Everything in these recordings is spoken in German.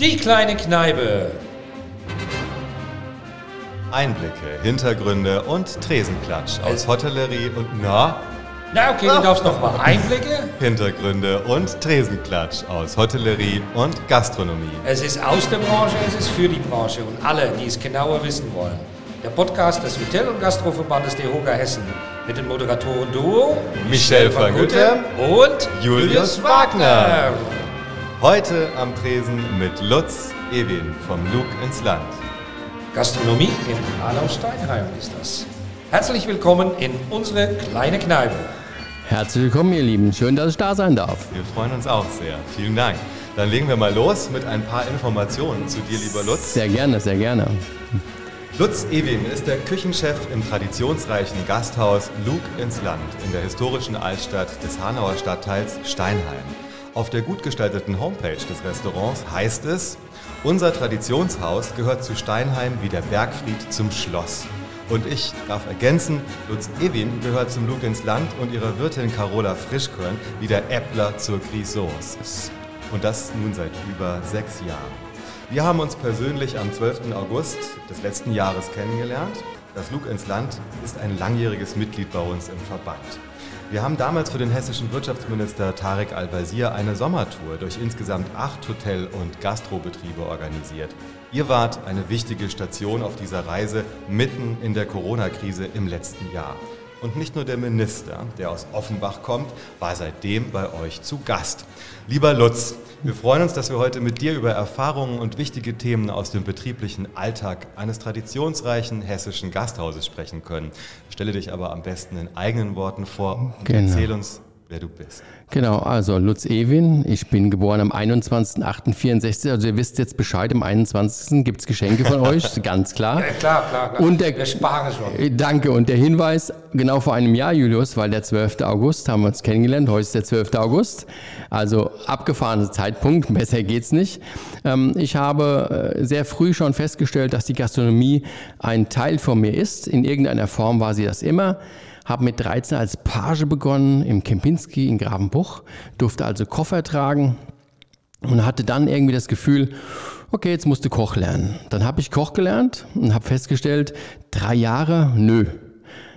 Die kleine Kneipe. Einblicke, Hintergründe und Tresenklatsch aus Hotellerie und na, Na okay, du darfst noch mal Einblicke. Hintergründe und Tresenklatsch aus Hotellerie und Gastronomie. Es ist aus der Branche, es ist für die Branche und alle, die es genauer wissen wollen. Der Podcast des Hotel- und Gastroverbandes DEHOGA Hessen mit den Moderatoren Duo Michel van Gutter und Julius Wagner. Heute am Tresen mit Lutz Ewin vom Lug ins Land. Gastronomie in Hanau-Steinheim ist das. Herzlich willkommen in unsere kleine Kneipe. Herzlich willkommen, ihr Lieben. Schön, dass ich da sein darf. Wir freuen uns auch sehr. Vielen Dank. Dann legen wir mal los mit ein paar Informationen zu dir, lieber Lutz. Sehr gerne, sehr gerne. Lutz Ewing ist der Küchenchef im traditionsreichen Gasthaus Lug ins Land in der historischen Altstadt des Hanauer Stadtteils Steinheim. Auf der gut gestalteten Homepage des Restaurants heißt es, unser Traditionshaus gehört zu Steinheim wie der Bergfried zum Schloss. Und ich darf ergänzen, Lutz Ewin gehört zum Lug ins Land und ihrer Wirtin Carola Frischkörn wie der Äppler zur Grisauce. Und das nun seit über sechs Jahren. Wir haben uns persönlich am 12. August des letzten Jahres kennengelernt. Das Lug ins Land ist ein langjähriges Mitglied bei uns im Verband. Wir haben damals für den hessischen Wirtschaftsminister Tarek Al-Wazir eine Sommertour durch insgesamt acht Hotel- und Gastrobetriebe organisiert. Ihr wart eine wichtige Station auf dieser Reise mitten in der Corona-Krise im letzten Jahr. Und nicht nur der Minister, der aus Offenbach kommt, war seitdem bei euch zu Gast. Lieber Lutz, wir freuen uns, dass wir heute mit dir über Erfahrungen und wichtige Themen aus dem betrieblichen Alltag eines traditionsreichen hessischen Gasthauses sprechen können. Stelle dich aber am besten in eigenen Worten vor und Genau. erzähl uns, wer du bist. Genau, also Lutz Ewin, ich bin geboren am 21.08.64, also ihr wisst jetzt Bescheid, am 21. gibt es Geschenke von euch, ganz klar. Ja, klar, klar, klar. Und der- Wir sparen schon. Äh, Danke. Und der Hinweis, genau vor einem Jahr, Julius, weil der 12. August haben wir uns kennengelernt. Heute ist der 12. August. Also abgefahrener Zeitpunkt, besser geht's nicht. Ähm, ich habe äh, sehr früh schon festgestellt, dass die Gastronomie ein Teil von mir ist. In irgendeiner Form war sie das immer. Habe mit 13 als Page begonnen im Kempinski in Gravenbuch, durfte also Koffer tragen, und hatte dann irgendwie das Gefühl, okay, jetzt musst du Koch lernen. Dann habe ich Koch gelernt und habe festgestellt, drei Jahre, nö,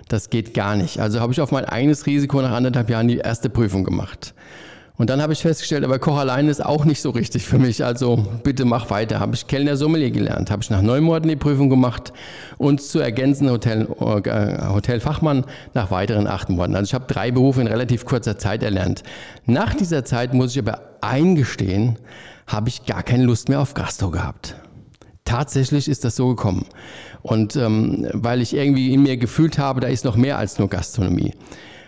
das geht gar nicht. Also habe ich auf mein eigenes Risiko nach anderthalb Jahren die erste Prüfung gemacht. Und dann habe ich festgestellt, aber Koch alleine ist auch nicht so richtig für mich. Also bitte mach weiter. Habe ich Kellner Sommelier gelernt, habe ich nach neun Monaten die Prüfung gemacht und zu ergänzen Hotel, äh, Hotelfachmann nach weiteren acht Monaten. Also ich habe drei Berufe in relativ kurzer Zeit erlernt. Nach dieser Zeit muss ich aber eingestehen, habe ich gar keine Lust mehr auf Gastro gehabt. Tatsächlich ist das so gekommen. Und ähm, weil ich irgendwie in mir gefühlt habe, da ist noch mehr als nur Gastronomie.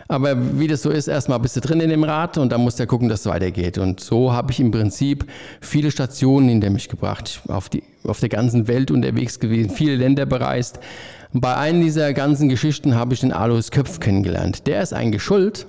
Aber wie das so ist, erstmal bist du drin in dem Rad und dann musst du ja gucken, dass es weitergeht. Und so habe ich im Prinzip viele Stationen hinter mich gebracht, auf, die, auf der ganzen Welt unterwegs gewesen, viele Länder bereist. Bei einer dieser ganzen Geschichten habe ich den Alois Köpf kennengelernt. Der ist eigentlich schuld,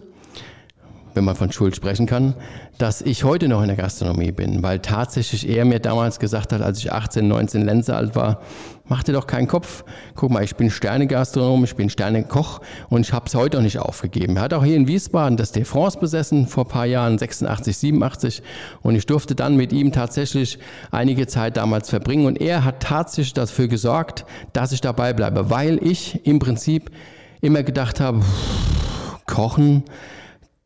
wenn man von Schuld sprechen kann, dass ich heute noch in der Gastronomie bin, weil tatsächlich er mir damals gesagt hat, als ich 18, 19 Lenze alt war, mach dir doch keinen Kopf. Guck mal, ich bin Sternegastronom, ich bin Sternekoch und ich habe es heute noch nicht aufgegeben. Er hat auch hier in Wiesbaden das De France besessen vor ein paar Jahren, 86, 87 und ich durfte dann mit ihm tatsächlich einige Zeit damals verbringen und er hat tatsächlich dafür gesorgt, dass ich dabei bleibe, weil ich im Prinzip immer gedacht habe, Kochen,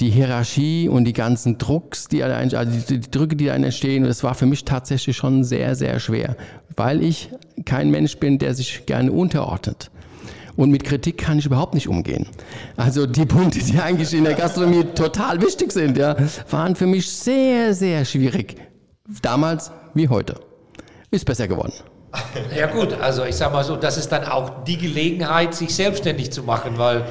die Hierarchie und die ganzen Drucks, die, also die, die Drücke, die da entstehen, das war für mich tatsächlich schon sehr, sehr schwer, weil ich kein Mensch bin, der sich gerne unterordnet. Und mit Kritik kann ich überhaupt nicht umgehen. Also die Punkte, die eigentlich in der Gastronomie total wichtig sind, ja, waren für mich sehr, sehr schwierig. Damals wie heute. Ist besser geworden. Ja gut, also ich sag mal so, das ist dann auch die Gelegenheit, sich selbstständig zu machen, weil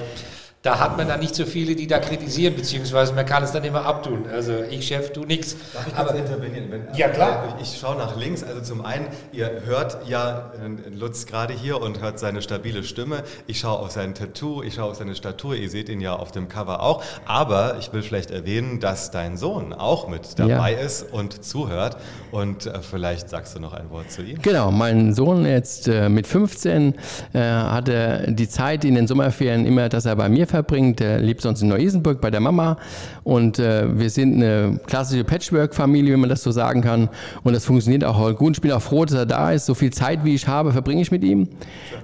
da hat man dann nicht so viele, die da kritisieren, beziehungsweise man kann es dann immer abtun. Also ich Chef, du nix. Darf ich Aber kurz intervenieren? Wenn, Ja, klar. Ich schaue nach links. Also zum einen, ihr hört ja äh, Lutz gerade hier und hört seine stabile Stimme. Ich schaue auf sein Tattoo, ich schaue auf seine Statur. Ihr seht ihn ja auf dem Cover auch. Aber ich will vielleicht erwähnen, dass dein Sohn auch mit dabei ist und zuhört. Und äh, vielleicht sagst du noch ein Wort zu ihm. Genau, mein Sohn jetzt äh, mit 15 äh, hatte die Zeit in den Sommerferien immer, dass er bei mir verbringt. Der lebt sonst in Neu-Isenburg bei der Mama. Und äh, wir sind eine klassische Patchwork-Familie, wenn man das so sagen kann. Und das funktioniert auch gut. Ich bin auch froh, dass er da ist. So viel Zeit, wie ich habe, verbringe ich mit ihm.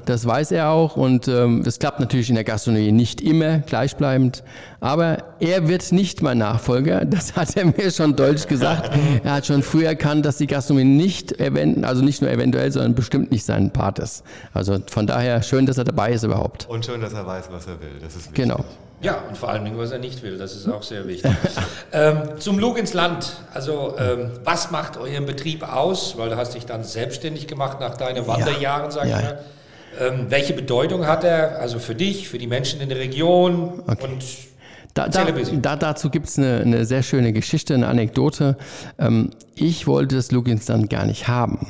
Das weiß er auch. Und ähm, das klappt natürlich in der Gastronomie nicht immer gleichbleibend. Aber er wird nicht mein Nachfolger. Das hat er mir schon deutlich gesagt. Er hat schon früh erkannt, dass die Gastronomie nicht, also nicht nur eventuell, sondern bestimmt nicht sein Part ist. Also von daher schön, dass er dabei ist überhaupt. Und schön, dass er weiß, was er will. Das ist wichtig. Genau. Ja, und vor allen Dingen, was er nicht will. Das ist auch sehr wichtig. ähm, zum Lug ins Land. Also, ähm, was macht euren Betrieb aus? Weil du hast dich dann selbstständig gemacht nach deinen Wanderjahren, sag ja. ich mal. Ähm, welche Bedeutung hat er, also für dich, für die Menschen in der Region okay. und da, da, da, dazu gibt es eine, eine, sehr schöne Geschichte, eine Anekdote. Ähm, ich wollte das Luginsland gar nicht haben.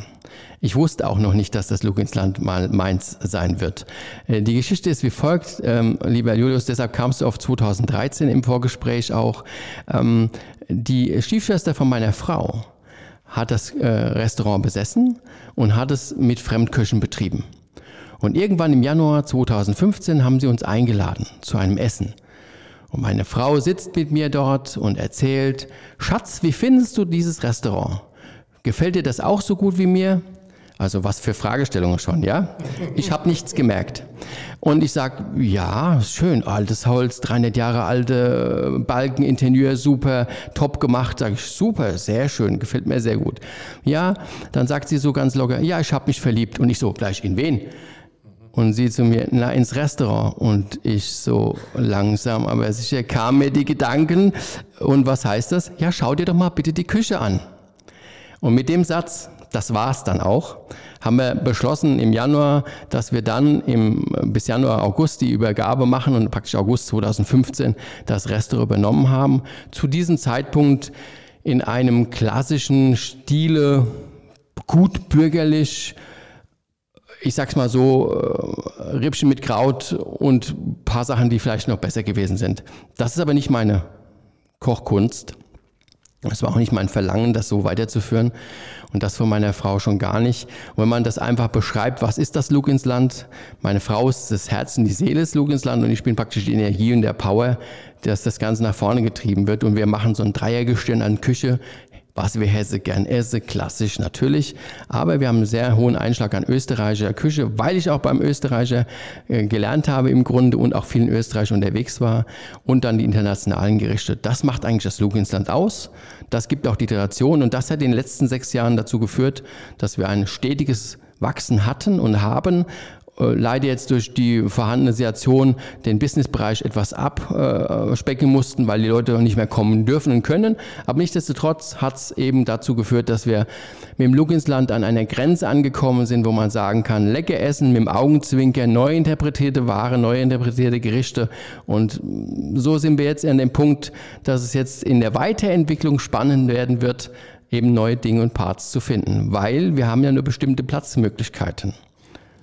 Ich wusste auch noch nicht, dass das Luginsland mal meins sein wird. Äh, die Geschichte ist wie folgt, ähm, lieber Julius, deshalb kamst du auf 2013 im Vorgespräch auch. Ähm, die Stiefschwester von meiner Frau hat das äh, Restaurant besessen und hat es mit Fremdköchen betrieben. Und irgendwann im Januar 2015 haben sie uns eingeladen zu einem Essen. Und meine Frau sitzt mit mir dort und erzählt, Schatz, wie findest du dieses Restaurant? Gefällt dir das auch so gut wie mir? Also was für Fragestellungen schon, ja? Ich habe nichts gemerkt. Und ich sage, ja, schön, altes Holz, 300 Jahre alte Balken, Interieur, super, top gemacht. Sage ich, super, sehr schön, gefällt mir sehr gut. Ja, dann sagt sie so ganz locker, ja, ich habe mich verliebt. Und ich so, gleich in wen? Und sie zu mir, na, ins Restaurant. Und ich so langsam, aber sicher kamen mir die Gedanken. Und was heißt das? Ja, schau dir doch mal bitte die Küche an. Und mit dem Satz, das war's dann auch, haben wir beschlossen im Januar, dass wir dann im, bis Januar, August die Übergabe machen und praktisch August 2015 das Restaurant übernommen haben. Zu diesem Zeitpunkt in einem klassischen Stile, gut bürgerlich, ich sag's mal so, äh, Rippchen mit Kraut und ein paar Sachen, die vielleicht noch besser gewesen sind. Das ist aber nicht meine Kochkunst. Es war auch nicht mein Verlangen, das so weiterzuführen. Und das von meiner Frau schon gar nicht. Und wenn man das einfach beschreibt, was ist das Lug ins Land? Meine Frau ist das Herz und die Seele des Lug ins Land und ich bin praktisch die Energie und der Power, dass das Ganze nach vorne getrieben wird. Und wir machen so ein Dreiergestirn an Küche was wir Hesse gern essen, klassisch natürlich. Aber wir haben einen sehr hohen Einschlag an österreichischer Küche, weil ich auch beim Österreicher äh, gelernt habe im Grunde und auch vielen Österreichern unterwegs war. Und dann die internationalen Gerichte. Das macht eigentlich das Luginsland aus. Das gibt auch die Tradition und das hat in den letzten sechs Jahren dazu geführt, dass wir ein stetiges Wachsen hatten und haben leider jetzt durch die vorhandene Situation den Businessbereich etwas abspecken mussten, weil die Leute nicht mehr kommen dürfen und können. Aber nichtsdestotrotz hat es eben dazu geführt, dass wir mit dem Look an einer Grenze angekommen sind, wo man sagen kann, lecker essen, mit dem Augenzwinker, neu interpretierte Ware, neu interpretierte Gerichte. Und so sind wir jetzt an dem Punkt, dass es jetzt in der Weiterentwicklung spannend werden wird, eben neue Dinge und Parts zu finden, weil wir haben ja nur bestimmte Platzmöglichkeiten.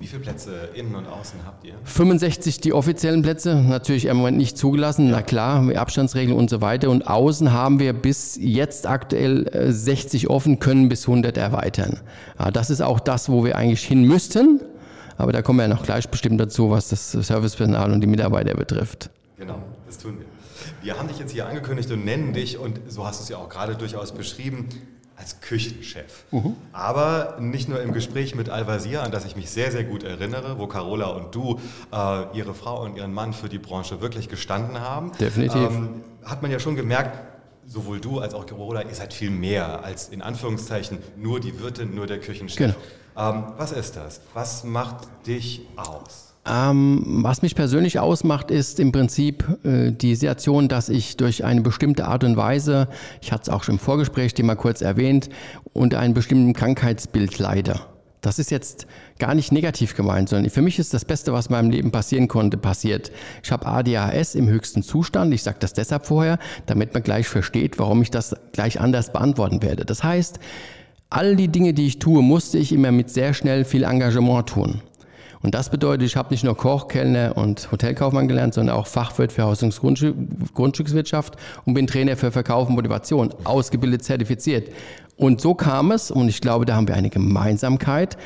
Wie viele Plätze innen und außen habt ihr? 65 die offiziellen Plätze, natürlich im Moment nicht zugelassen, na klar, Abstandsregeln und so weiter. Und außen haben wir bis jetzt aktuell 60 äh, offen, können bis 100 erweitern. Das ist auch das, wo wir eigentlich hin müssten. Aber da kommen wir ja noch gleich bestimmt dazu, was das Servicepersonal und die Mitarbeiter betrifft. Genau, das tun wir. Wir haben dich jetzt hier angekündigt und nennen dich, und so hast du es ja auch gerade durchaus beschrieben, als Küchenchef. Mhm. Aber nicht nur im Gespräch mit Al-Wazir, an das ich mich sehr, sehr gut erinnere, wo Carola und du äh, ihre Frau und ihren Mann für die Branche wirklich gestanden haben. Definitiv. Ähm, hat man ja schon gemerkt, sowohl du als auch Carola, ihr seid viel mehr als in Anführungszeichen nur die Wirtin, nur der Küchenchef. Genau. Ähm, was ist das? Was macht dich aus? Ähm, was mich persönlich ausmacht, ist im Prinzip äh, die Situation, dass ich durch eine bestimmte Art und Weise, ich hatte es auch schon im Vorgespräch mal kurz erwähnt, unter einem bestimmten Krankheitsbild leide. Das ist jetzt gar nicht negativ gemeint, sondern für mich ist das Beste, was in meinem Leben passieren konnte, passiert. Ich habe ADHS im höchsten Zustand. Ich sage das deshalb vorher, damit man gleich versteht, warum ich das gleich anders beantworten werde. Das heißt, all die Dinge, die ich tue, musste ich immer mit sehr schnell viel Engagement tun. Und das bedeutet, ich habe nicht nur Koch, Kellner und Hotelkaufmann gelernt, sondern auch Fachwirt für Haus- und Grundstückswirtschaft und bin Trainer für Verkauf und Motivation, ausgebildet, zertifiziert. Und so kam es, und ich glaube, da haben wir eine Gemeinsamkeit,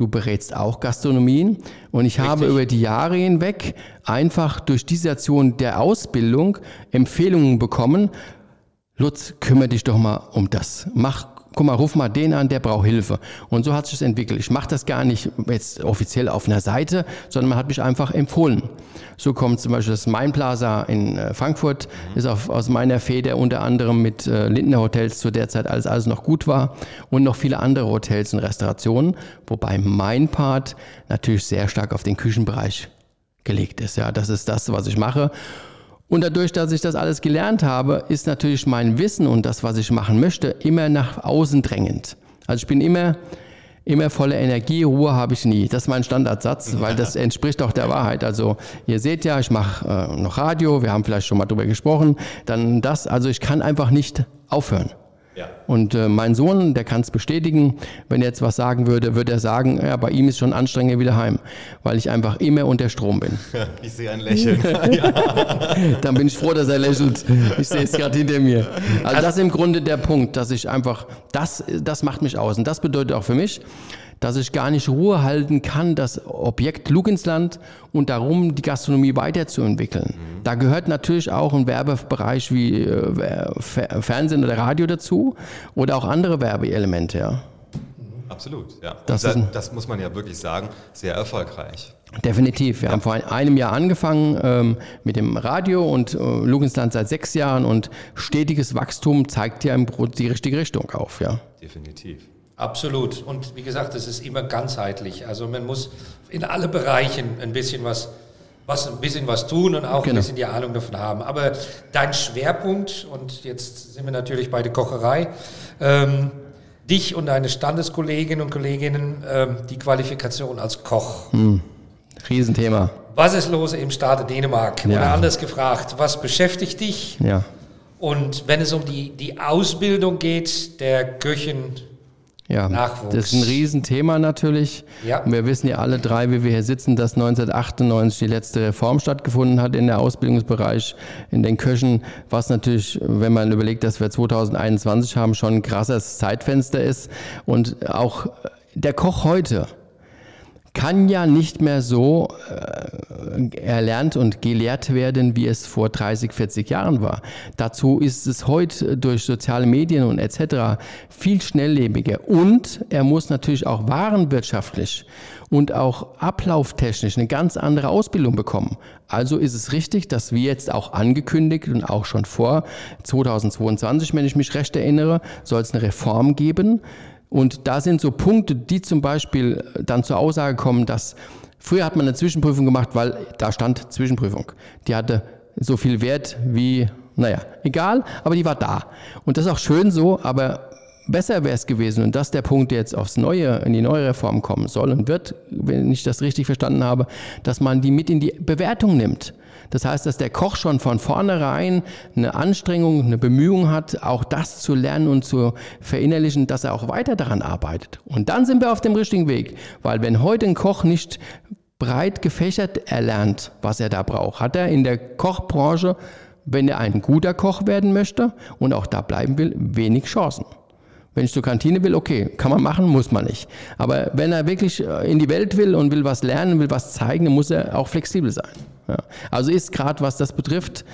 Du berätst auch Gastronomien. Und ich Richtig. habe über die Jahre hinweg einfach durch die Situation der Ausbildung Empfehlungen bekommen. Lutz, kümmere dich doch mal um das. Mach guck mal, ruf mal den an, der braucht Hilfe. Und so hat sich das entwickelt. Ich mache das gar nicht jetzt offiziell auf einer Seite, sondern man hat mich einfach empfohlen. So kommt zum Beispiel das Main Plaza in äh, Frankfurt, ist auf, aus meiner Feder unter anderem mit äh, Lindner Hotels zu der Zeit alles, alles noch gut war und noch viele andere Hotels und Restaurationen, wobei mein Part natürlich sehr stark auf den Küchenbereich gelegt ist. Ja, das ist das, was ich mache. Und dadurch, dass ich das alles gelernt habe, ist natürlich mein Wissen und das, was ich machen möchte, immer nach außen drängend. Also ich bin immer, immer voller Energie, Ruhe habe ich nie. Das ist mein Standardsatz, weil das entspricht auch der Wahrheit. Also ihr seht ja, ich mache äh, noch Radio, wir haben vielleicht schon mal drüber gesprochen. Dann das, also ich kann einfach nicht aufhören. Ja. Und äh, mein Sohn, der kann es bestätigen, wenn er jetzt was sagen würde, würde er sagen, ja, bei ihm ist schon anstrengend wieder heim, weil ich einfach immer unter Strom bin. Ich sehe ein Lächeln. Dann bin ich froh, dass er lächelt. Ich sehe es gerade hinter mir. Also das ist im Grunde der Punkt, dass ich einfach, das, das macht mich aus. Und das bedeutet auch für mich, dass ich gar nicht Ruhe halten kann, das Objekt Luginsland und darum die Gastronomie weiterzuentwickeln. Mhm. Da gehört natürlich auch ein Werbebereich wie äh, Fernsehen oder Radio dazu oder auch andere Werbeelemente. Ja. Absolut, ja. Das, das, das, muss man ja wirklich sagen, sehr erfolgreich. Definitiv. Wir ja. haben vor einem Jahr angefangen ähm, mit dem Radio und äh, Lugensland seit sechs Jahren und stetiges Wachstum zeigt ja die richtige Richtung auf. Ja. Definitiv. Absolut. Und wie gesagt, es ist immer ganzheitlich. Also man muss in alle Bereichen ein bisschen was, was, ein bisschen was tun und auch genau. ein bisschen die Ahnung davon haben. Aber dein Schwerpunkt, und jetzt sind wir natürlich bei der Kocherei, ähm, dich und deine Standeskolleginnen und Kolleginnen ähm, die Qualifikation als Koch. Hm. Riesenthema. Was ist los im Staate Dänemark? Ja. Oder anders gefragt, was beschäftigt dich? Ja. Und wenn es um die, die Ausbildung geht der Köchin ja, Nachwuchs. das ist ein Riesenthema natürlich. Ja. Und wir wissen ja alle drei, wie wir hier sitzen, dass 1998 die letzte Reform stattgefunden hat in der Ausbildungsbereich, in den Köchen, was natürlich, wenn man überlegt, dass wir 2021 haben, schon ein krasses Zeitfenster ist. Und auch der Koch heute, kann ja nicht mehr so äh, erlernt und gelehrt werden, wie es vor 30, 40 Jahren war. Dazu ist es heute durch soziale Medien und etc. viel schnelllebiger. Und er muss natürlich auch warenwirtschaftlich und auch ablauftechnisch eine ganz andere Ausbildung bekommen. Also ist es richtig, dass wir jetzt auch angekündigt und auch schon vor 2022, wenn ich mich recht erinnere, soll es eine Reform geben und da sind so Punkte, die zum Beispiel dann zur Aussage kommen, dass früher hat man eine Zwischenprüfung gemacht, weil da stand Zwischenprüfung. Die hatte so viel Wert wie, naja, egal, aber die war da. Und das ist auch schön so, aber besser wäre es gewesen, und das ist der Punkt, der jetzt aufs Neue, in die neue Reform kommen soll und wird, wenn ich das richtig verstanden habe, dass man die mit in die Bewertung nimmt. Das heißt, dass der Koch schon von vornherein eine Anstrengung, eine Bemühung hat, auch das zu lernen und zu verinnerlichen, dass er auch weiter daran arbeitet. Und dann sind wir auf dem richtigen Weg. Weil wenn heute ein Koch nicht breit gefächert erlernt, was er da braucht, hat er in der Kochbranche, wenn er ein guter Koch werden möchte und auch da bleiben will, wenig Chancen. Wenn ich zur Kantine will, okay, kann man machen, muss man nicht. Aber wenn er wirklich äh, in die Welt will und will was lernen, will was zeigen, dann muss er auch flexibel sein. Ja. Also ist gerade, was das betrifft,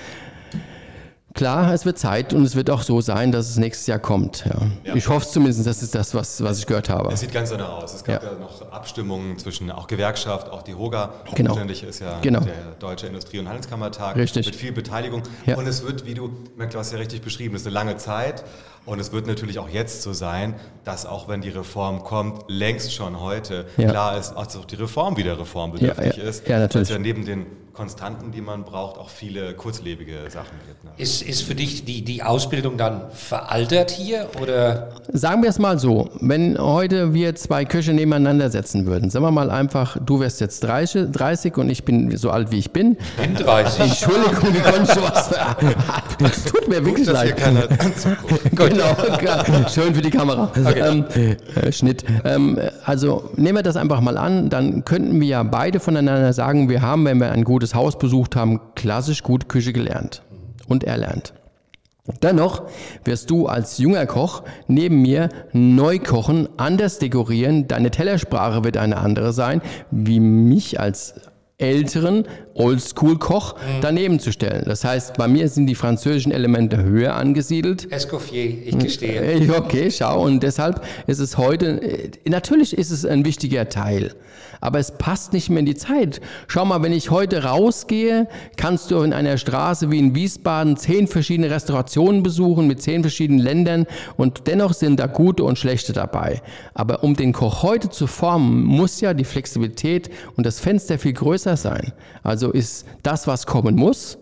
Klar, es wird Zeit und es wird auch so sein, dass es nächstes Jahr kommt. Ja. Ja. Ich hoffe zumindest, das ist das, was, was ich gehört habe. Es sieht ganz danach aus. Es gab ja, ja noch Abstimmungen zwischen auch Gewerkschaft, auch die HOGA. Genau. Zuständig ist ja genau. der Deutsche Industrie- und Handelskammertag. Richtig. Mit viel Beteiligung. Und es wird, wie du, du hast ja richtig beschrieben, es ist eine lange Zeit. Und es wird natürlich auch jetzt so sein, dass auch wenn die Reform kommt, längst schon heute klar ist, dass auch die Reform wieder reformbedürftig ist. Ja, natürlich. Dass ja neben den Konstanten, die man braucht, auch viele kurzlebige Sachen gibt. Ne? Ist, ist für dich die, die Ausbildung dann veraltert hier? Oder? Sagen wir es mal so, wenn heute wir zwei Köche nebeneinander setzen würden, sagen wir mal einfach, du wärst jetzt 30, 30 und ich bin so alt wie ich bin. Ich bin 30. Entschuldigung, wie konnte ich was Es tut mir wirklich Gut, leid. genau, schön für die Kamera. Okay. Ähm, äh, Schnitt. Ähm, also nehmen wir das einfach mal an, dann könnten wir ja beide voneinander sagen, wir haben, wenn wir ein gutes Haus besucht haben, klassisch gut Küche gelernt und erlernt. Dennoch wirst du als junger Koch neben mir neu kochen, anders dekorieren, deine Tellersprache wird eine andere sein, wie mich als älteren Oldschool-Koch mhm. daneben zu stellen. Das heißt, bei mir sind die französischen Elemente höher angesiedelt. Escoffier, ich gestehe. Äh, okay, schau. Und deshalb ist es heute, äh, natürlich ist es ein wichtiger Teil aber es passt nicht mehr in die Zeit. Schau mal, wenn ich heute rausgehe, kannst du in einer Straße wie in Wiesbaden zehn verschiedene Restaurationen besuchen mit zehn verschiedenen Ländern und dennoch sind da gute und schlechte dabei. Aber um den Koch heute zu formen, muss ja die Flexibilität und das Fenster viel größer sein. Also ist das, was kommen muss,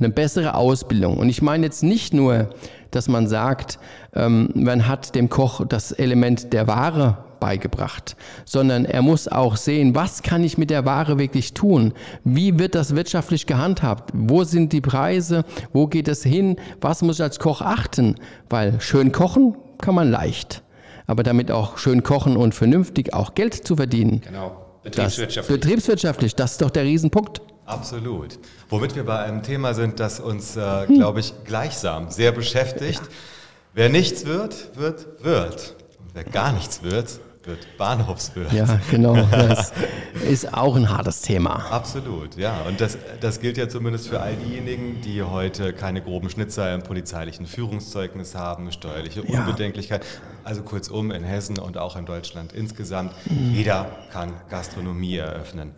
eine bessere Ausbildung. Und ich meine jetzt nicht nur, dass man sagt, ähm, man hat dem Koch das Element der Ware beigebracht, sondern er muss auch sehen, was kann ich mit der Ware wirklich tun? Wie wird das wirtschaftlich gehandhabt? Wo sind die Preise? Wo geht es hin? Was muss ich als Koch achten? Weil schön kochen kann man leicht, aber damit auch schön kochen und vernünftig auch Geld zu verdienen. Genau. Betriebswirtschaftlich. Das, betriebswirtschaftlich, das ist doch der Riesenpunkt. Absolut. Womit wir bei einem Thema sind, das uns, äh, glaube ich, gleichsam sehr beschäftigt. Wer nichts wird, wird, wird. Und wer gar nichts wird, wird Bahnhofswirt. Ja, genau. Das ist auch ein hartes Thema. Absolut, ja. Und das, das gilt ja zumindest für all diejenigen, die heute keine groben Schnitzer im polizeilichen Führungszeugnis haben, steuerliche Unbedenklichkeit. Ja. Also kurzum, in Hessen und auch in Deutschland insgesamt, mhm. jeder kann Gastronomie eröffnen.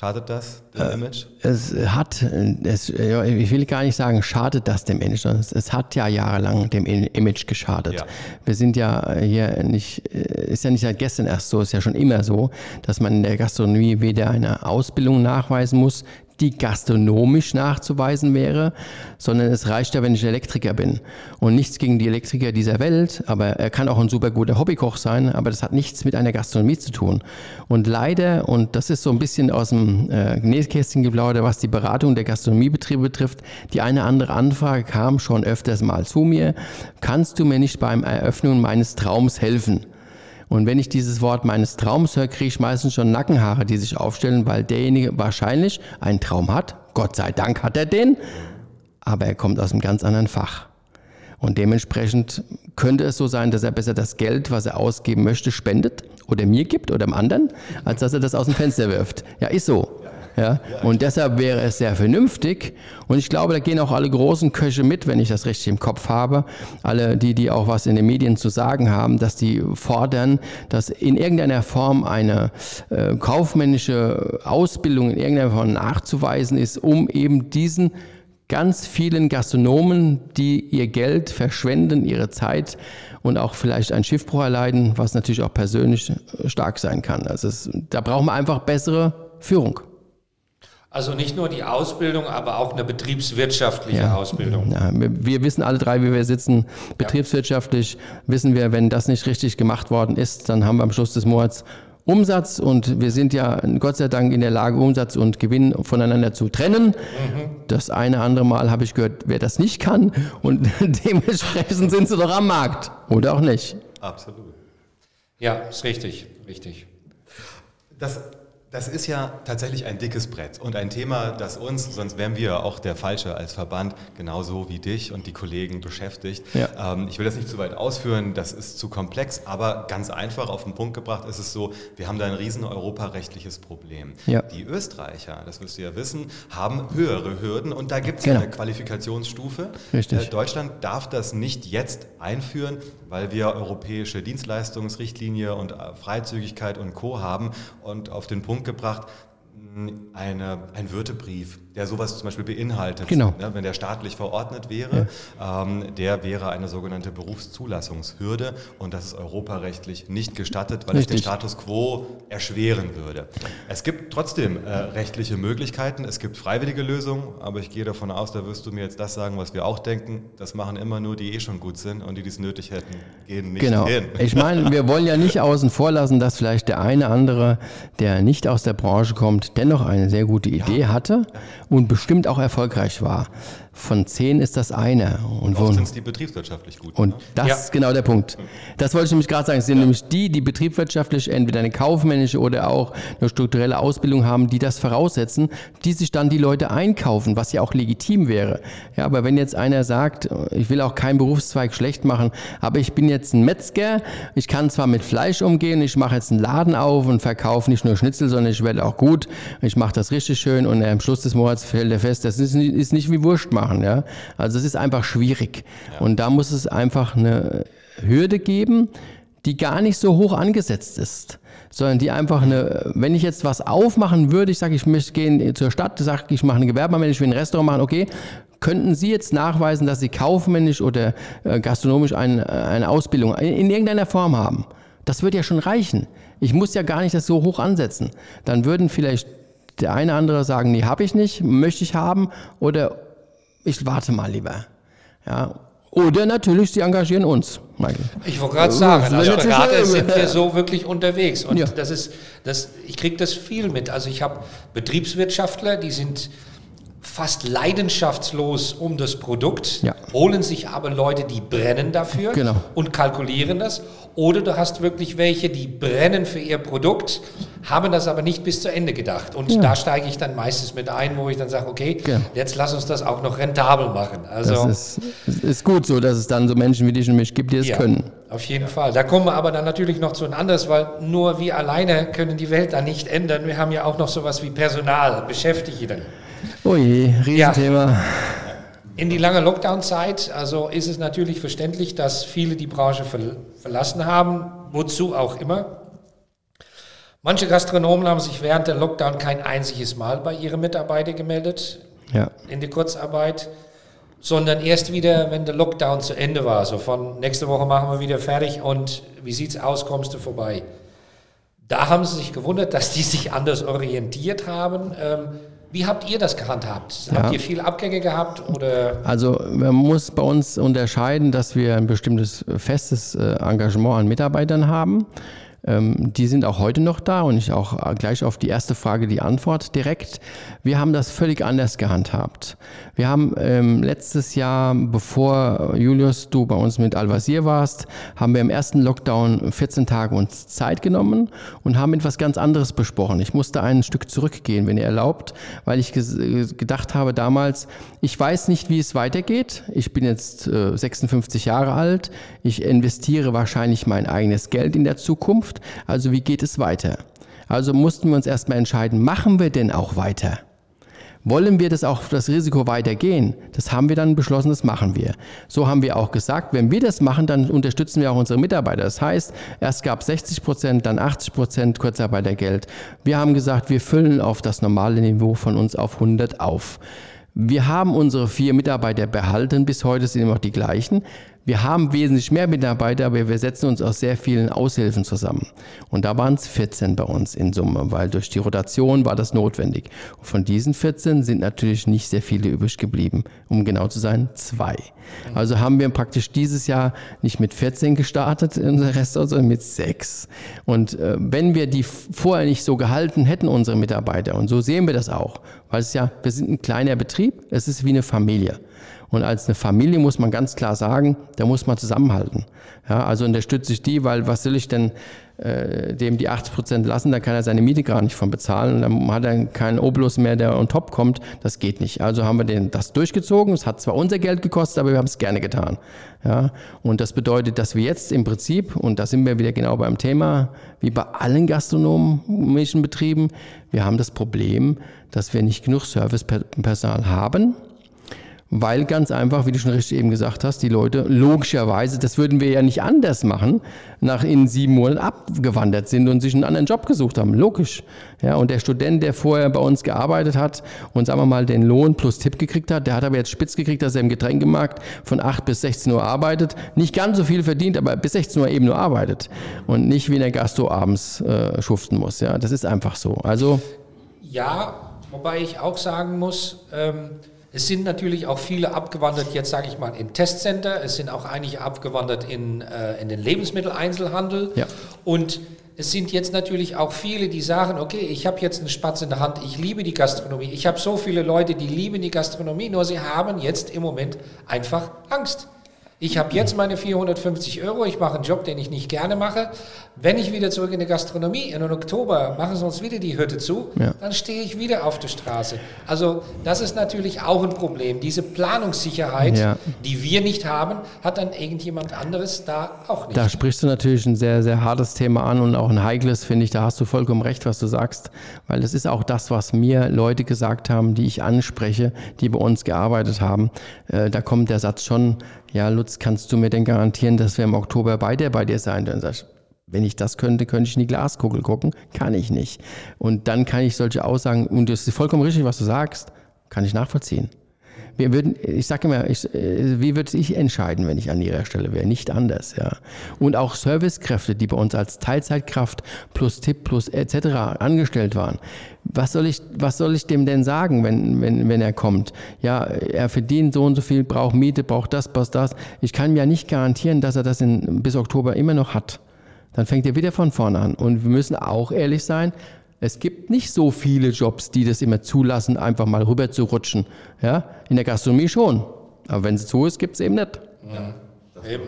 Schadet das dem äh, Image? Es hat, es, ich will gar nicht sagen, schadet das dem Image, sondern es, hat ja jahrelang dem Image geschadet. Ja. Wir sind ja hier nicht, äh, ist ja nicht seit gestern erst so, ist ja schon immer so, dass man in der Gastronomie weder eine Ausbildung nachweisen muss, die gastronomisch nachzuweisen wäre, sondern es reicht ja, wenn ich Elektriker bin. Und nichts gegen die Elektriker dieser Welt, aber er kann auch ein super guter Hobbykoch sein, aber das hat nichts mit einer Gastronomie zu tun. Und leider, und das ist so ein bisschen aus dem äh, Nähkästchen geplaudert, was die Beratung der Gastronomiebetriebe betrifft, die eine andere Anfrage kam schon öfters mal zu mir, kannst du mir nicht beim Eröffnen meines Traums helfen? Und wenn ich dieses Wort meines Traums höre, kriege ich meistens schon Nackenhaare, die sich aufstellen, weil derjenige wahrscheinlich einen Traum hat. Gott sei Dank hat er den. Aber er kommt aus einem ganz anderen Fach. Und dementsprechend könnte es so sein, dass er besser das Geld, was er ausgeben möchte, spendet oder mir gibt oder dem anderen, als dass er das aus dem Fenster wirft. Ja, ist so. Ja? Und deshalb wäre es sehr vernünftig. Und ich glaube, da gehen auch alle großen Köche mit, wenn ich das richtig im Kopf habe. Alle die, die auch was in den Medien zu sagen haben, dass die fordern, dass in irgendeiner Form eine äh, kaufmännische Ausbildung in irgendeiner Form nachzuweisen ist, um eben diesen ganz vielen Gastronomen, die ihr Geld verschwenden, ihre Zeit und auch vielleicht einen Schiffbruch erleiden, was natürlich auch persönlich stark sein kann. Also es, da brauchen wir einfach bessere Führung. Also nicht nur die Ausbildung, aber auch eine betriebswirtschaftliche ja, Ausbildung. Ja, wir wissen alle drei, wie wir sitzen. Betriebswirtschaftlich wissen wir, wenn das nicht richtig gemacht worden ist, dann haben wir am Schluss des Monats Umsatz und wir sind ja Gott sei Dank in der Lage, Umsatz und Gewinn voneinander zu trennen. Mhm. Das eine andere Mal habe ich gehört, wer das nicht kann und dementsprechend sind sie doch am Markt oder auch nicht. Absolut. Ja, ist richtig, richtig. Das das ist ja tatsächlich ein dickes Brett und ein Thema, das uns, sonst wären wir auch der Falsche als Verband, genauso wie dich und die Kollegen beschäftigt. Ja. Ähm, ich will das nicht zu weit ausführen, das ist zu komplex, aber ganz einfach auf den Punkt gebracht ist es so, wir haben da ein riesen europarechtliches Problem. Ja. Die Österreicher, das wirst du ja wissen, haben höhere Hürden und da gibt es genau. eine Qualifikationsstufe. Richtig. Äh, Deutschland darf das nicht jetzt einführen, weil wir europäische Dienstleistungsrichtlinie und äh, Freizügigkeit und Co. haben und auf den Punkt Punkt gebracht, eine, ein Würtebrief, der sowas zum Beispiel beinhaltet. Genau. Ne, wenn der staatlich verordnet wäre, ja. ähm, der wäre eine sogenannte Berufszulassungshürde und das ist europarechtlich nicht gestattet, weil Richtig. es den Status quo erschweren würde. Es gibt trotzdem äh, rechtliche Möglichkeiten, es gibt freiwillige Lösungen, aber ich gehe davon aus, da wirst du mir jetzt das sagen, was wir auch denken. Das machen immer nur die eh schon gut sind und die, die es nötig hätten, gehen nicht genau. hin. Ich meine, wir wollen ja nicht außen vor lassen, dass vielleicht der eine andere, der nicht aus der Branche kommt, dennoch eine sehr gute Idee ja. hatte und bestimmt auch erfolgreich war. Von zehn ist das eine. Und, und oft sind es die betriebswirtschaftlich gut. Und ne? das ja. ist genau der Punkt. Das wollte ich nämlich gerade sagen. Es sind ja. nämlich die, die betriebswirtschaftlich entweder eine kaufmännische oder auch eine strukturelle Ausbildung haben, die das voraussetzen, die sich dann die Leute einkaufen, was ja auch legitim wäre. Ja, aber wenn jetzt einer sagt, ich will auch keinen Berufszweig schlecht machen, aber ich bin jetzt ein Metzger, ich kann zwar mit Fleisch umgehen, ich mache jetzt einen Laden auf und verkaufe nicht nur Schnitzel, sondern ich werde auch gut, ich mache das richtig schön und am Schluss des Monats fällt er fest, das ist, ist nicht wie Wurst machen machen. Ja? Also es ist einfach schwierig. Ja. Und da muss es einfach eine Hürde geben, die gar nicht so hoch angesetzt ist, sondern die einfach eine, wenn ich jetzt was aufmachen würde, ich sage, ich möchte gehen zur Stadt, sage ich mache ein Gewerbe, wenn ich will ein Restaurant machen, okay, könnten Sie jetzt nachweisen, dass Sie kaufmännisch oder äh, gastronomisch ein, eine Ausbildung in, in irgendeiner Form haben? Das würde ja schon reichen. Ich muss ja gar nicht das so hoch ansetzen. Dann würden vielleicht der eine oder andere sagen, nee, habe ich nicht, möchte ich haben oder ich warte mal lieber. Ja. Oder natürlich, sie engagieren uns, Michael. Ich wollte gerade sagen, als Berater sind wir so wirklich unterwegs. Und ja. das ist, das, ich kriege das viel mit. Also ich habe Betriebswirtschaftler, die sind fast leidenschaftslos um das Produkt, ja. holen sich aber Leute, die brennen dafür genau. und kalkulieren das. Oder du hast wirklich welche, die brennen für ihr Produkt, haben das aber nicht bis zu Ende gedacht. Und ja. da steige ich dann meistens mit ein, wo ich dann sage, okay, genau. jetzt lass uns das auch noch rentabel machen. Also, das ist, ist, gut so, dass es dann so Menschen wie dich und mich gibt, die es ja, können. Auf jeden Fall. Da kommen wir aber dann natürlich noch zu ein anderes, weil nur wir alleine können die Welt dann nicht ändern. Wir haben ja auch noch sowas wie Personal, Beschäftigte. Oh je, Riesenthema. Ja. In die lange Lockdown-Zeit, also ist es natürlich verständlich, dass viele die Branche verlassen haben, wozu auch immer. Manche Gastronomen haben sich während der Lockdown kein einziges Mal bei ihren Mitarbeitern gemeldet ja. in die Kurzarbeit, sondern erst wieder, wenn der Lockdown zu Ende war. So von nächste Woche machen wir wieder fertig und wie sieht's aus, kommst du vorbei? Da haben sie sich gewundert, dass die sich anders orientiert haben. Ähm, wie habt ihr das gehandhabt? Ja. Habt ihr viele Abgänge gehabt? Oder? Also man muss bei uns unterscheiden, dass wir ein bestimmtes festes äh, Engagement an Mitarbeitern haben. Ähm, die sind auch heute noch da und ich auch gleich auf die erste Frage die Antwort direkt. Wir haben das völlig anders gehandhabt. Wir haben ähm, letztes Jahr, bevor Julius, du bei uns mit Al-Wazir warst, haben wir im ersten Lockdown 14 Tage uns Zeit genommen und haben etwas ganz anderes besprochen. Ich musste ein Stück zurückgehen, wenn ihr erlaubt, weil ich gedacht habe damals, ich weiß nicht, wie es weitergeht. Ich bin jetzt äh, 56 Jahre alt. Ich investiere wahrscheinlich mein eigenes Geld in der Zukunft. Zukunft. Also wie geht es weiter? Also mussten wir uns erstmal entscheiden, machen wir denn auch weiter? Wollen wir das auch das Risiko weitergehen? Das haben wir dann beschlossen, das machen wir. So haben wir auch gesagt, wenn wir das machen, dann unterstützen wir auch unsere Mitarbeiter. Das heißt, erst gab es 60 Prozent, dann 80 Prozent Kurzarbeitergeld. Wir haben gesagt, wir füllen auf das normale Niveau von uns auf 100 auf. Wir haben unsere vier Mitarbeiter behalten, bis heute sind immer noch die gleichen. Wir haben wesentlich mehr Mitarbeiter, aber wir setzen uns aus sehr vielen Aushilfen zusammen. Und da waren es 14 bei uns in Summe, weil durch die Rotation war das notwendig. Und von diesen 14 sind natürlich nicht sehr viele übrig geblieben. Um genau zu sein, zwei. Also haben wir praktisch dieses Jahr nicht mit 14 gestartet in unser Restaurant, sondern mit sechs. Und äh, wenn wir die vorher nicht so gehalten hätten, unsere Mitarbeiter, und so sehen wir das auch, weil es ja, wir sind ein kleiner Betrieb, es ist wie eine Familie. Und als eine Familie muss man ganz klar sagen, da muss man zusammenhalten. Ja, also unterstütze ich die, weil was will ich denn äh, dem die 80 Prozent lassen, da kann er seine Miete gar nicht von bezahlen. Dann hat er keinen Obolus mehr, der on top kommt. Das geht nicht. Also haben wir den, das durchgezogen. Es hat zwar unser Geld gekostet, aber wir haben es gerne getan. Ja, und das bedeutet, dass wir jetzt im Prinzip, und da sind wir wieder genau beim Thema, wie bei allen gastronomischen Betrieben, wir haben das Problem, dass wir nicht genug Servicepersonal haben weil ganz einfach, wie du schon richtig eben gesagt hast, die Leute logischerweise, das würden wir ja nicht anders machen, nach in sieben Monaten abgewandert sind und sich einen anderen Job gesucht haben. Logisch. Ja, und der Student, der vorher bei uns gearbeitet hat und sagen wir mal den Lohn plus Tipp gekriegt hat, der hat aber jetzt spitz gekriegt, dass er im Getränkemarkt von 8 bis 16 Uhr arbeitet, nicht ganz so viel verdient, aber bis 16 Uhr eben nur arbeitet und nicht wie in der Gastro abends äh, schuften muss. Ja, das ist einfach so. Also ja, wobei ich auch sagen muss, ähm, es sind natürlich auch viele abgewandert, jetzt sage ich mal, in Testcenter. Es sind auch einige abgewandert in, äh, in den Lebensmitteleinzelhandel. Ja. Und es sind jetzt natürlich auch viele, die sagen, okay, ich habe jetzt einen Spatz in der Hand, ich liebe die Gastronomie. Ich habe so viele Leute, die lieben die Gastronomie, nur sie haben jetzt im Moment einfach Angst. Ich habe jetzt meine 450 Euro, ich mache einen Job, den ich nicht gerne mache. Wenn ich wieder zurück in die Gastronomie, in Oktober machen sie uns wieder die Hütte zu, ja. dann stehe ich wieder auf der Straße. Also das ist natürlich auch ein Problem. Diese Planungssicherheit, ja. die wir nicht haben, hat dann irgendjemand anderes da auch nicht. Da sprichst du natürlich ein sehr, sehr hartes Thema an und auch ein heikles, finde ich. Da hast du vollkommen recht, was du sagst, weil das ist auch das, was mir Leute gesagt haben, die ich anspreche, die bei uns gearbeitet haben. Äh, da kommt der Satz schon, ja, Lutz, kannst du mir denn garantieren, dass wir im Oktober bei dir bei dir sein? Dann sagst wenn ich das könnte, könnte ich in die Glaskugel gucken. Kann ich nicht. Und dann kann ich solche Aussagen, und das ist vollkommen richtig, was du sagst, kann ich nachvollziehen. Wir würden, ich sage immer, ich, äh, wie würde ich entscheiden, wenn ich an ihrer Stelle wäre? Nicht anders, ja. Und auch Servicekräfte, die bei uns als Teilzeitkraft plus Tipp plus etc. angestellt waren. Was soll ich, was soll ich dem denn sagen, wenn, wenn, wenn er kommt? Ja, er verdient so und so viel, braucht Miete, braucht das, braucht das. Ich kann ja nicht garantieren, dass er das in, bis Oktober immer noch hat. Dann fängt er wieder von vorne an. Und wir müssen auch ehrlich sein, es gibt nicht so viele Jobs, die das immer zulassen, einfach mal rüber zu rutschen. Ja? In der Gastronomie schon. Aber wenn es zu ist, gibt es eben nicht. Ja, das eben.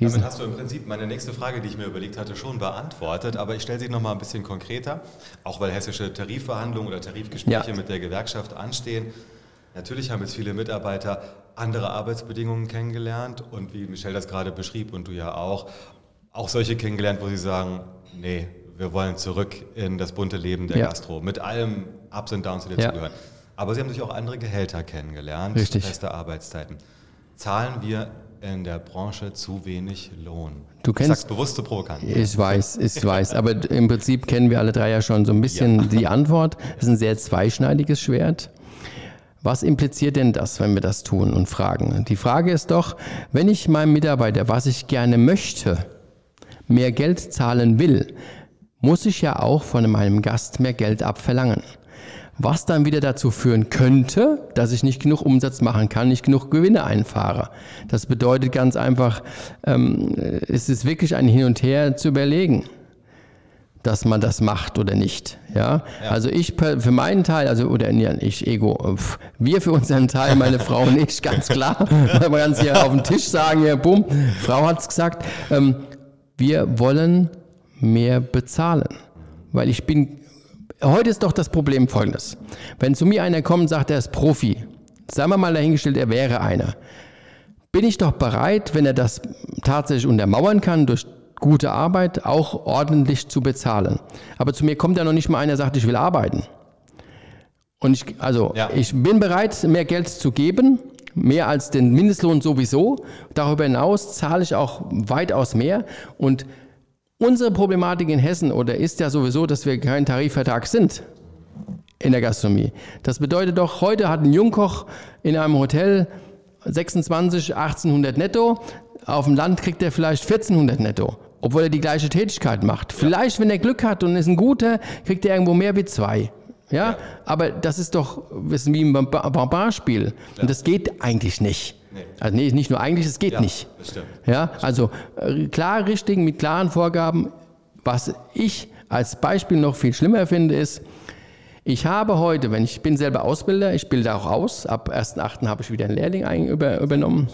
Riesen. Damit hast du im Prinzip meine nächste Frage, die ich mir überlegt hatte, schon beantwortet. Aber ich stelle sie noch mal ein bisschen konkreter, auch weil hessische Tarifverhandlungen oder Tarifgespräche ja. mit der Gewerkschaft anstehen. Natürlich haben jetzt viele Mitarbeiter andere Arbeitsbedingungen kennengelernt und wie Michelle das gerade beschrieb und du ja auch, auch solche kennengelernt, wo sie sagen, nee, wir wollen zurück in das bunte Leben der ja. Gastro, mit allem Ups und Downs, die dazugehören. Ja. Aber sie haben sich auch andere Gehälter kennengelernt, Richtig. feste Arbeitszeiten. Zahlen wir in der Branche zu wenig Lohn? Du kennst, ich sag's bewusst so provokant. Ich weiß, ich weiß. Aber im Prinzip kennen wir alle drei ja schon so ein bisschen ja. die Antwort. Es ist ein sehr zweischneidiges Schwert. Was impliziert denn das, wenn wir das tun und fragen? Die Frage ist doch, wenn ich meinem Mitarbeiter, was ich gerne möchte, mehr Geld zahlen will, muss ich ja auch von meinem Gast mehr Geld abverlangen. Was dann wieder dazu führen könnte, dass ich nicht genug Umsatz machen kann, nicht genug Gewinne einfahre. Das bedeutet ganz einfach, ähm, es ist wirklich ein Hin und Her zu überlegen, dass man das macht oder nicht. Ja? ja. Also ich für meinen Teil, also oder ich Ego, wir für unseren Teil, meine Frau und ich, ganz klar, man kann es hier auf den Tisch sagen, ja, bumm, Frau hat es gesagt, ähm, wir wollen mehr bezahlen. Weil ich bin, heute ist doch das Problem folgendes. Wenn zu mir einer kommt und sagt, er ist Profi, sagen wir mal dahingestellt, er wäre einer, bin ich doch bereit, wenn er das tatsächlich untermauern kann, durch gute Arbeit auch ordentlich zu bezahlen. Aber zu mir kommt ja noch nicht mal einer, der sagt, ich will arbeiten. Und ich, also, ja. ich bin bereit, mehr Geld zu geben, mehr als den Mindestlohn sowieso. Darüber hinaus zahle ich auch weitaus mehr und Unsere Problematik in Hessen oder ist ja sowieso, dass wir kein Tarifvertrag sind in der Gastronomie. Das bedeutet doch, heute hat ein Jungkoch in einem Hotel 26, 1800 netto, auf dem Land kriegt er vielleicht 1400 netto, obwohl er die gleiche Tätigkeit macht. Vielleicht, wenn er Glück hat und ist ein guter, kriegt er irgendwo mehr wie zwei. Ja, ja. aber das ist doch wissen wie ein Barbarspiel. Ja. Und das geht eigentlich nicht. Nee. Also nee, nicht nur eigentlich, es geht ja, nicht. Ja, also äh, klar richtig mit klaren Vorgaben. Was ich als Beispiel noch viel schlimmer finde, ist, ich habe heute, wenn ich bin selber Ausbilder, ich bilde auch aus, ab 1.8. habe ich wieder einen Lehrling ein, über, übernommen.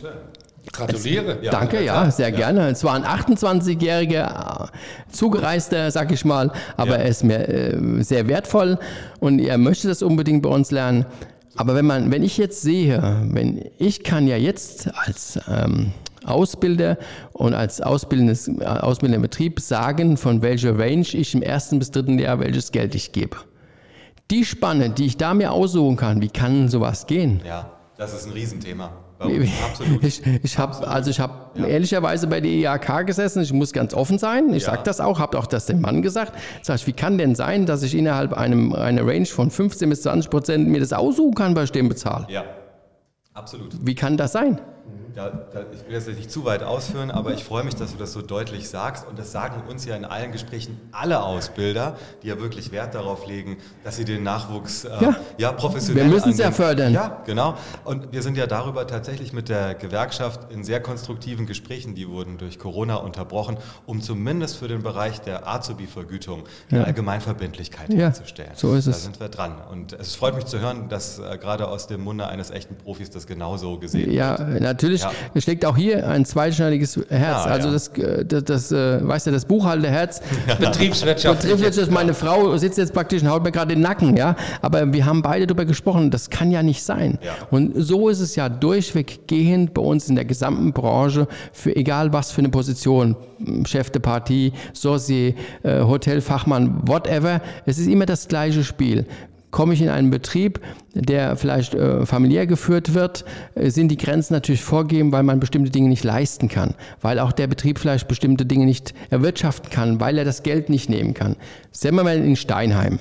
Gratuliere. Ja, danke, ja, sehr gerne. Es war ein 28-jähriger äh, Zugereister, sag ich mal, aber er ist mir äh, sehr wertvoll und er möchte das unbedingt bei uns lernen. Aber wenn man, wenn ich jetzt sehe, wenn ich kann ja jetzt als ähm, Ausbilder und als ausbildendes, ausbildender Betrieb sagen, von welcher Range ich im ersten bis dritten Jahr welches Geld ich gebe. Die Spanne, die ich da mir aussuchen kann, wie kann sowas gehen? Ja, das ist ein Riesenthema. Absolut. Ich, ich habe also ich habe ja. ehrlicherweise bei der IAK gesessen. Ich muss ganz offen sein. Ich ja. sage das auch, habe auch das dem Mann gesagt. Sag ich, wie kann denn sein, dass ich innerhalb einem einer Range von 15 bis 20 Prozent mir das aussuchen kann, was ich dem bezahle? Ja, absolut. Wie kann das sein? Da, da, ich will jetzt nicht zu weit ausführen, aber ich freue mich, dass du das so deutlich sagst. Und das sagen uns ja in allen Gesprächen alle Ausbilder, die ja wirklich Wert darauf legen, dass sie den Nachwuchs äh, ja. ja. professionell. Wir müssen es ja fördern. Ja, genau. Und wir sind ja darüber tatsächlich mit der Gewerkschaft in sehr konstruktiven Gesprächen, die wurden durch Corona unterbrochen, um zumindest für den Bereich der Azubi-Vergütung die ja. Allgemeinverbindlichkeit herzustellen. So ist es. Da sind wir dran. Und es freut mich zu hören, dass äh, gerade aus dem Munde eines echten Profis das genauso gesehen wird. Ja, natürlich ja. schlägt auch hier ein zweischneidiges Herz. Ja, also ja. das, äh, das, das äh, weißt du, das Buchhalterherz. Betriebswirtschaft. Betriebswirtschaft. Meine Frau sitzt jetzt praktisch und haut mir gerade den Nacken, ja. Aber wir haben beide darüber gesprochen. Das kann ja nicht sein. Und so ist es ja durchweg gehend bei uns in der gesamten Branche für egal was für eine Position, Chef de Partie, Sorcier, äh, Hotelfachmann, whatever. Es ist immer das gleiche Spiel. Komme ich in einen Betrieb, der vielleicht äh, familiär geführt wird, äh, sind die Grenzen natürlich vorgegeben, weil man bestimmte Dinge nicht leisten kann, weil auch der Betrieb vielleicht bestimmte Dinge nicht erwirtschaften kann, weil er das Geld nicht nehmen kann. Sehen wir mal in Steinheim.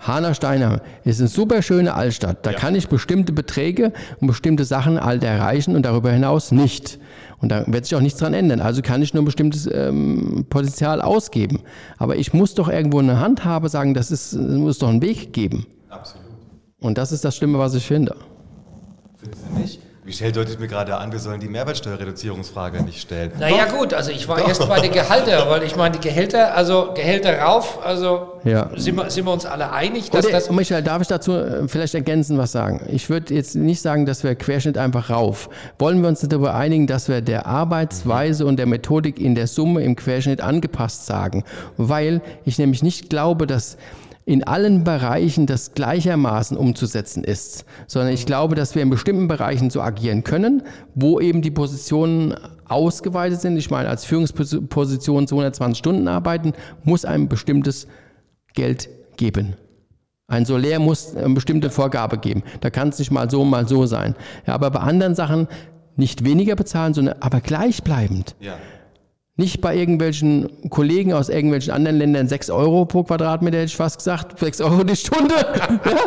Hanau Steinheim ist eine super schöne Altstadt. Da ja. kann ich bestimmte Beträge und bestimmte Sachen alt erreichen und darüber hinaus nicht. Und da wird sich auch nichts dran ändern. Also kann ich nur ein bestimmtes ähm, Potenzial ausgeben. Aber ich muss doch irgendwo eine Handhabe sagen, das ist, muss doch einen Weg geben. Absolut. Und das ist das Schlimme, was ich finde. Findest du nicht? Michelle deutet mir gerade an, wir sollen die Mehrwertsteuerreduzierungsfrage nicht stellen. Naja gut, also ich war Doch. erst bei den Gehältern, weil ich meine, die Gehälter, also Gehälter rauf, also ja. sind, wir, sind wir uns alle einig, dass Oder, das... Michael, darf ich dazu äh, vielleicht ergänzen was sagen? Ich würde jetzt nicht sagen, dass wir Querschnitt einfach rauf. Wollen wir uns darüber einigen, dass wir der Arbeitsweise und der Methodik in der Summe im Querschnitt angepasst sagen? Weil ich nämlich nicht glaube, dass in allen Bereichen das gleichermaßen umzusetzen ist, sondern ich glaube, dass wir in bestimmten Bereichen so agieren können, wo eben die Positionen ausgeweitet sind. Ich meine, als Führungsposition 220 Stunden arbeiten, muss ein bestimmtes Geld geben. Ein Solär muss eine bestimmte Vorgabe geben. Da kann es nicht mal so, mal so sein. Ja, aber bei anderen Sachen nicht weniger bezahlen, sondern aber gleichbleibend. Ja. Nicht bei irgendwelchen Kollegen aus irgendwelchen anderen Ländern 6 Euro pro Quadratmeter, hätte ich fast gesagt, 6 Euro die Stunde.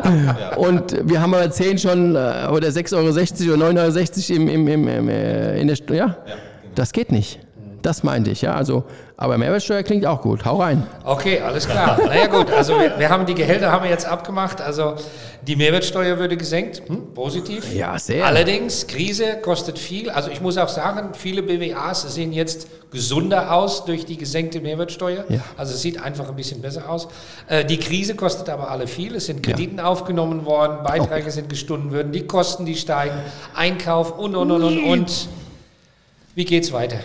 ja. Und wir haben aber 10 schon, äh, oder 6,60 Euro oder 9,60 Euro im, im, im, im, äh, in der Stunde. Ja? ja genau. das geht nicht. Das meinte ich, ja. Also, aber Mehrwertsteuer klingt auch gut. Hau rein. Okay, alles klar. naja gut, also wir, wir, haben die Gehälter haben wir jetzt abgemacht. Also die Mehrwertsteuer würde gesenkt, hm, positiv. Ja, sehr. Allerdings, Krise kostet viel. Also ich muss auch sagen, viele BWAs sehen jetzt gesunder aus durch die gesenkte Mehrwertsteuer. Ja. Also es sieht einfach ein bisschen besser aus. Äh, die Krise kostet aber alle viel. Es sind Krediten ja. aufgenommen worden, Beiträge oh. sind gestunden worden, die Kosten, die steigen, Einkauf und, und, und, und, und. Wie geht's weiter?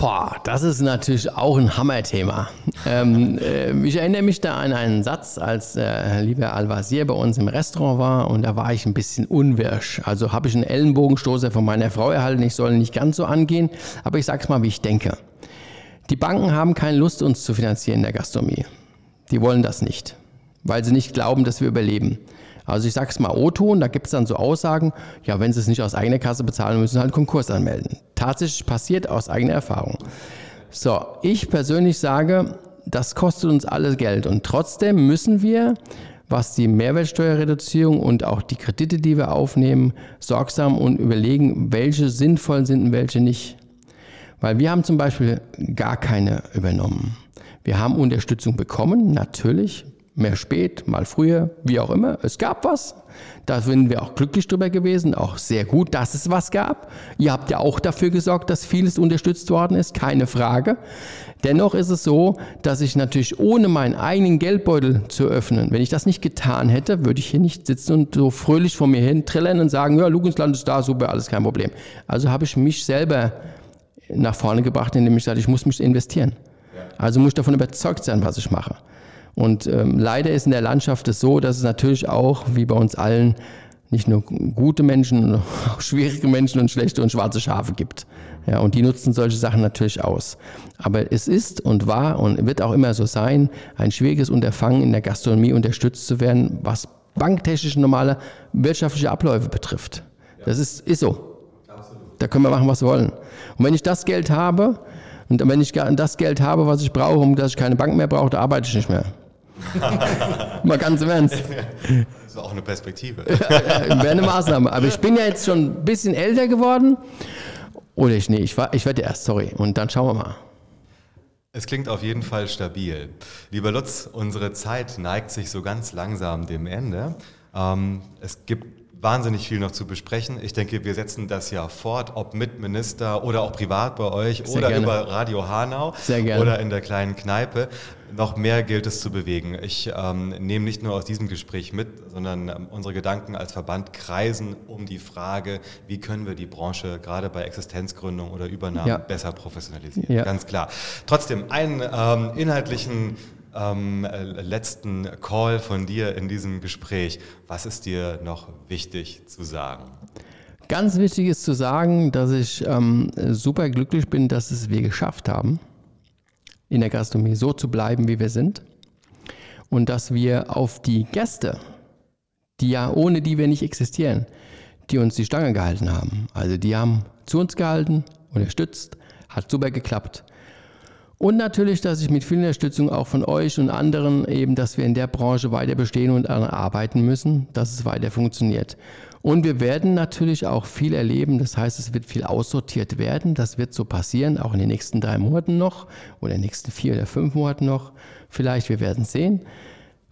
Boah, das ist natürlich auch ein Hammerthema. ähm, äh, ich erinnere mich da an einen Satz, als äh, lieber Al-Wazir bei uns im Restaurant war und da war ich ein bisschen unwirsch. Also habe ich einen Ellenbogenstoßer von meiner Frau erhalten, ich soll nicht ganz so angehen, aber ich sage es mal, wie ich denke. Die Banken haben keine Lust, uns zu finanzieren in der Gastronomie. Die wollen das nicht, weil sie nicht glauben, dass wir überleben. Also ich sage es mal O-Ton, da gibt es dann so Aussagen, ja, wenn sie es nicht aus eigener Kasse bezahlen, müssen sie halt Konkurs anmelden. Tatsächlich passiert aus eigener Erfahrung. So, ich persönlich sage, das kostet uns alles Geld und trotzdem müssen wir, was die Mehrwertsteuerreduzierung und auch die Kredite, die wir aufnehmen, sorgsam und überlegen, welche sinnvoll sind und welche nicht. Weil wir haben zum Beispiel gar keine übernommen. Wir haben Unterstützung bekommen, natürlich, mehr spät, mal früher, wie auch immer. Es gab was. Da sind wir auch glücklich drüber gewesen, auch sehr gut, dass es was gab. Ihr habt ja auch dafür gesorgt, dass vieles unterstützt worden ist, keine Frage. Dennoch ist es so, dass ich natürlich ohne meinen eigenen Geldbeutel zu öffnen, wenn ich das nicht getan hätte, würde ich hier nicht sitzen und so fröhlich vor mir hin trillen und sagen, ja, Lugensland ist da, super, alles kein Problem. Also habe ich mich selber nach vorne gebracht, indem ich sage, ich muss mich investieren. Also muss ich davon überzeugt sein, was ich mache. Und ähm, leider ist in der Landschaft es so, dass es natürlich auch, wie bei uns allen, nicht nur gute Menschen, sondern auch schwierige Menschen und schlechte und schwarze Schafe gibt. Ja, und die nutzen solche Sachen natürlich aus. Aber es ist und war und wird auch immer so sein, ein schwieriges Unterfangen in der Gastronomie unterstützt zu werden, was banktechnisch normale wirtschaftliche Abläufe betrifft. Das ist, ist so. Da können wir machen, was wir wollen. Und wenn ich das Geld habe, und wenn ich das Geld habe, was ich brauche, um dass ich keine Bank mehr brauche, da arbeite ich nicht mehr. Mal ganz im Ernst. Das ist auch eine Perspektive. Wäre eine Maßnahme. Aber ich bin ja jetzt schon ein bisschen älter geworden. Oder ich, nee, ich, war, ich werde erst, sorry. Und dann schauen wir mal. Es klingt auf jeden Fall stabil. Lieber Lutz, unsere Zeit neigt sich so ganz langsam dem Ende. Ähm, es gibt wahnsinnig viel noch zu besprechen. Ich denke, wir setzen das ja fort, ob mit Minister oder auch privat bei euch Sehr oder gerne. über Radio Hanau oder in der kleinen Kneipe. Noch mehr gilt es zu bewegen. Ich ähm, nehme nicht nur aus diesem Gespräch mit, sondern ähm, unsere Gedanken als Verband kreisen um die Frage, wie können wir die Branche gerade bei Existenzgründung oder Übernahme ja. besser professionalisieren. Ja. Ganz klar. Trotzdem einen ähm, inhaltlichen ähm, letzten Call von dir in diesem Gespräch. Was ist dir noch wichtig zu sagen? Ganz wichtig ist zu sagen, dass ich ähm, super glücklich bin, dass es wir geschafft haben, in der Gastronomie so zu bleiben, wie wir sind. Und dass wir auf die Gäste, die ja ohne die wir nicht existieren, die uns die Stange gehalten haben. Also die haben zu uns gehalten, unterstützt, hat super geklappt. Und natürlich, dass ich mit viel Unterstützung auch von euch und anderen eben, dass wir in der Branche weiter bestehen und arbeiten müssen, dass es weiter funktioniert. Und wir werden natürlich auch viel erleben. Das heißt, es wird viel aussortiert werden. Das wird so passieren, auch in den nächsten drei Monaten noch oder in den nächsten vier oder fünf Monaten noch. Vielleicht, wir werden sehen.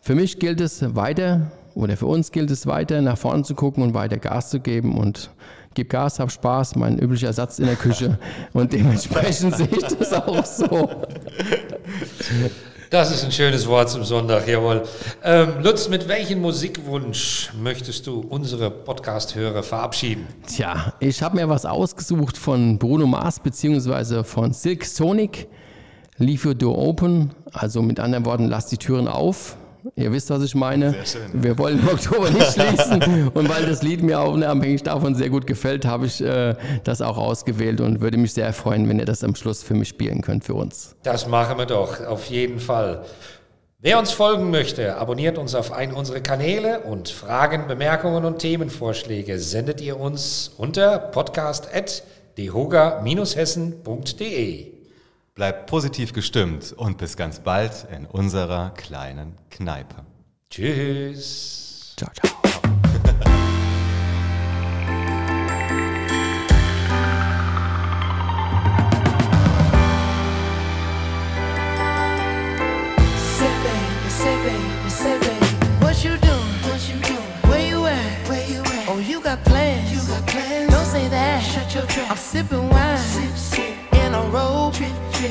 Für mich gilt es weiter oder für uns gilt es weiter nach vorne zu gucken und weiter Gas zu geben und gib Gas, hab Spaß, mein üblicher Satz in der Küche. Und dementsprechend sehe ich das auch so. Das ist ein schönes Wort zum Sonntag, jawohl. Ähm, Lutz, mit welchem Musikwunsch möchtest du unsere Podcast-Hörer verabschieden? Tja, ich habe mir was ausgesucht von Bruno Mars bzw. von Silk Sonic. Leave your door open, also mit anderen Worten, lass die Türen auf. Ihr wisst, was ich meine. Wir wollen im Oktober nicht schließen. und weil das Lied mir auch unabhängig davon sehr gut gefällt, habe ich äh, das auch ausgewählt und würde mich sehr freuen, wenn ihr das am Schluss für mich spielen könnt, für uns. Das machen wir doch, auf jeden Fall. Wer uns folgen möchte, abonniert uns auf einen unserer Kanäle und Fragen, Bemerkungen und Themenvorschläge sendet ihr uns unter podcast.dehoga-hessen.de. Bleibt positiv gestimmt und bis ganz bald in unserer kleinen Kneipe. Tschüss. Ciao, ciao. I'm sipping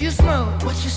you smoke, what you